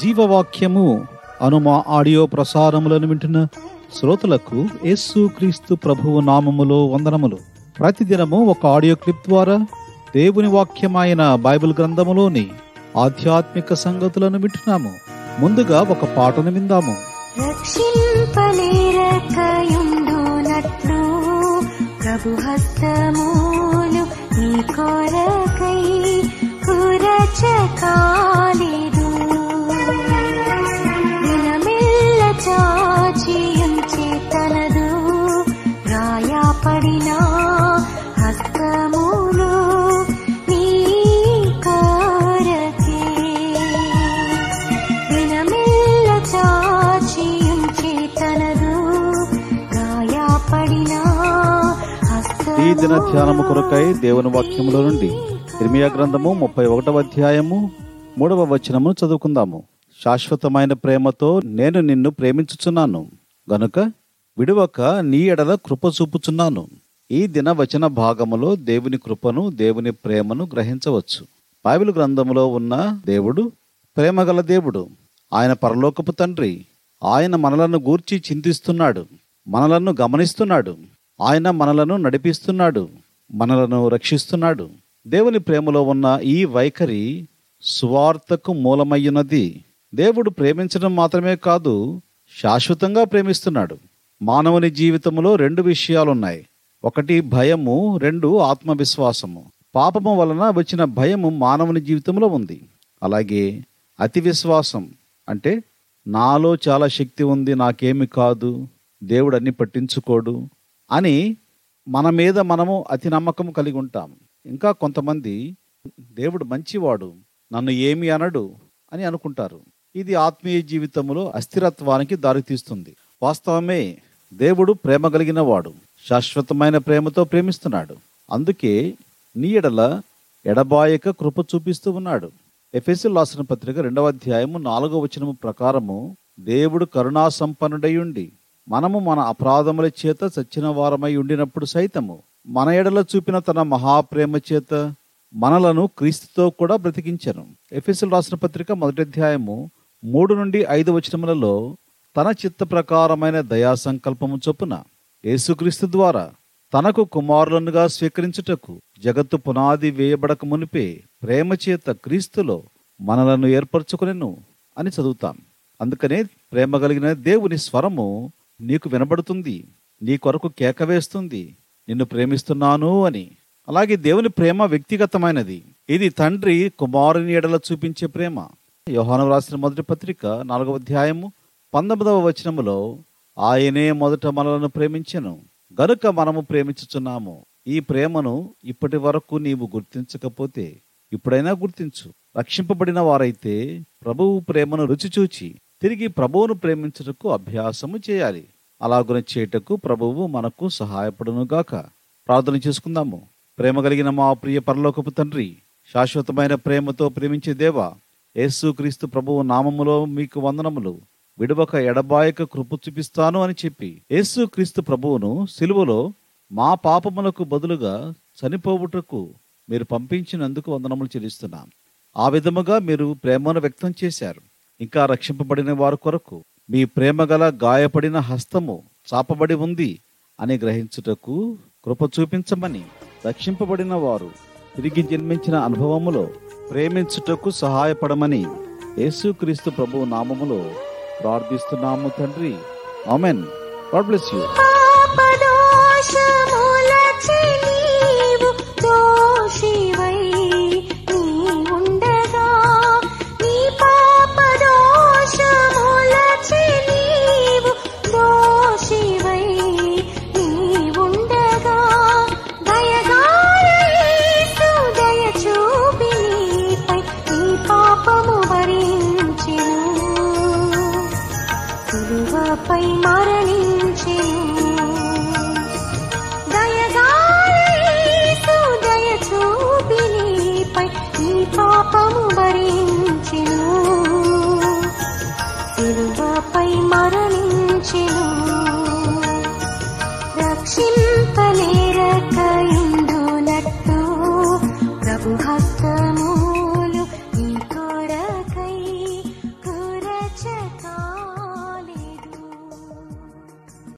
జీవవాక్యము అను మా ఆడియో ప్రసారములను వింటున్న శ్రోతలకు యేసు క్రీస్తు ప్రభువు నామములో వందనములు. ప్రతిదినము ఒక ఆడియో క్లిప్ ద్వారా దేవుని వాక్యమైన బైబిల్ గ్రంథములోని ఆధ్యాత్మిక సంగతులను వింటున్నాము. ముందుగా ఒక పాటను విందాము. ప్రభు హస్తములు నీ కొరకై కురచకాలేదు దిన ధ్యానము కొరకై దేవుని వాక్యములో నుండి ఇర్మియా గ్రంథము ముప్పై ఒకటవ అధ్యాయము మూడవ వచనము చదువుకుందాము. శాశ్వతమైన ప్రేమతో నేను నిన్ను ప్రేమించుచున్నాను. గనుక విడువక నీ ఎడల కృప చూపుచున్నాను. ఈ దిన వచన భాగములో దేవుని కృపను దేవుని ప్రేమను గ్రహించవచ్చు. బైబిల్ గ్రంథములో ఉన్న దేవుడు ప్రేమగల దేవుడు. ఆయన పరలోకపు తండ్రి. ఆయన మనలను గూర్చి చింతిస్తున్నాడు. మనలను గమనిస్తున్నాడు. ఆయన మనలను నడిపిస్తున్నాడు మనలను రక్షిస్తున్నాడు. దేవుని ప్రేమలో ఉన్న ఈ వైఖరి సువార్తకు మూలమయ్యున్నది. దేవుడు ప్రేమించడం మాత్రమే కాదు శాశ్వతంగా ప్రేమిస్తున్నాడు. మానవుని జీవితంలో రెండు విషయాలున్నాయి. ఒకటి భయము రెండు ఆత్మవిశ్వాసము. పాపము వలన వచ్చిన భయము మానవుని జీవితంలో ఉంది. అలాగే అతి విశ్వాసం అంటే నాలో చాలా శక్తి ఉంది నాకేమి కాదు దేవుడు అన్ని పట్టించుకోడు. అని మన మీద మనము అతి నమ్మకం కలిగి ఉంటాం. ఇంకా కొంతమంది దేవుడు మంచివాడు నన్ను ఏమి అనడు అని అనుకుంటారు. ఇది ఆత్మీయ జీవితంలో అస్థిరత్వానికి దారితీస్తుంది వాస్తవమే దేవుడు ప్రేమ కలిగిన వాడు శాశ్వతమైన ప్రేమతో ప్రేమిస్తున్నాడు. అందుకే నీ ఎడల ఎడబాయక కృప చూపిస్తూ ఉన్నాడు. ఎఫ్ఎస్ఎల్ లాసిన పత్రిక రెండవ అధ్యాయము నాలుగవ వచనము ప్రకారము దేవుడు కరుణా సంపన్నుడయుండి మనము మన అపరాధముల చేత చచ్చిన వారమై ఉండినప్పుడు సైతము మన ఎడల చూపిన తన మహాప్రేమ చేత మనలను క్రీస్తుతో కూడా బ్రతికించను. ఎఫ్ఎస్ఎల్ రాసిన పత్రిక మొదటి అధ్యాయము మూడు నుండి ఐదు వచనములలో తన చిత్త ప్రకారమైన దయా సంకల్పము చొప్పున యేసుక్రీస్తు ద్వారా తనకు కుమారులనుగా స్వీకరించుటకు జగత్తు పునాది వేయబడక మునిపే ప్రేమ చేత క్రీస్తులో మనలను ఏర్పరచుకునేను అని చదువుతాం. అందుకనే ప్రేమ కలిగిన దేవుని స్వరము నీకు వినబడుతుంది నీ కొరకు కేక వేస్తుంది నిన్ను ప్రేమిస్తున్నాను అని. అలాగే దేవుని ప్రేమ వ్యక్తిగతమైనది. ఇది తండ్రి కుమారుని ఎడల చూపించే ప్రేమ. యోహాను రాసిన మొదటి పత్రిక నాలుగవ అధ్యాయము పంతొమ్మిదవ వచనములో ఆయనే మొదట మనలను ప్రేమించెను గనుక మనము ప్రేమించుచున్నాము. ఈ ప్రేమను ఇప్పటి వరకు నీవు గుర్తించకపోతే ఇప్పుడైనా గుర్తించు. రక్షింపబడిన వారైతే ప్రభువు ప్రేమను రుచి చూచి తిరిగి ప్రభువును ప్రేమించుటకు అభ్యాసము చేయాలి. అలాగున చేయుటకు ప్రభువు మనకు సహాయపడునుగాక. ప్రార్థన చేసుకుందాము. ప్రేమ కలిగిన మా ప్రియ పరలోకపు తండ్రి శాశ్వతమైన ప్రేమతో ప్రేమించే దేవా యేసు క్రీస్తు ప్రభువు నామములో మీకు వందనములు. విడవక ఎడబాయక కృప చూపిస్తాను అని చెప్పి యేసు క్రీస్తు ప్రభువును సిలువలో మా పాపములకు బదులుగా చనిపోవుటకు మీరు పంపించినందుకు వందనములు చెల్లిస్తున్నాం. ఆ విధముగా మీరు ప్రేమను వ్యక్తం చేశారు. ఇంకా రక్షింపబడిన వారి కొరకు మీ ప్రేమగల గాయపడిన హస్తము చాపబడి ఉంది అని గ్రహించుటకు కృప చూపించమని రక్షింపబడిన వారు తిరిగి జన్మించిన అనుభవములో ప్రేమించుటకు సహాయపడమని యేసుక్రీస్తు ప్రభు నామములో ప్రార్థిస్తున్నాము తండ్రి. Amen. God bless you. Funkhaus.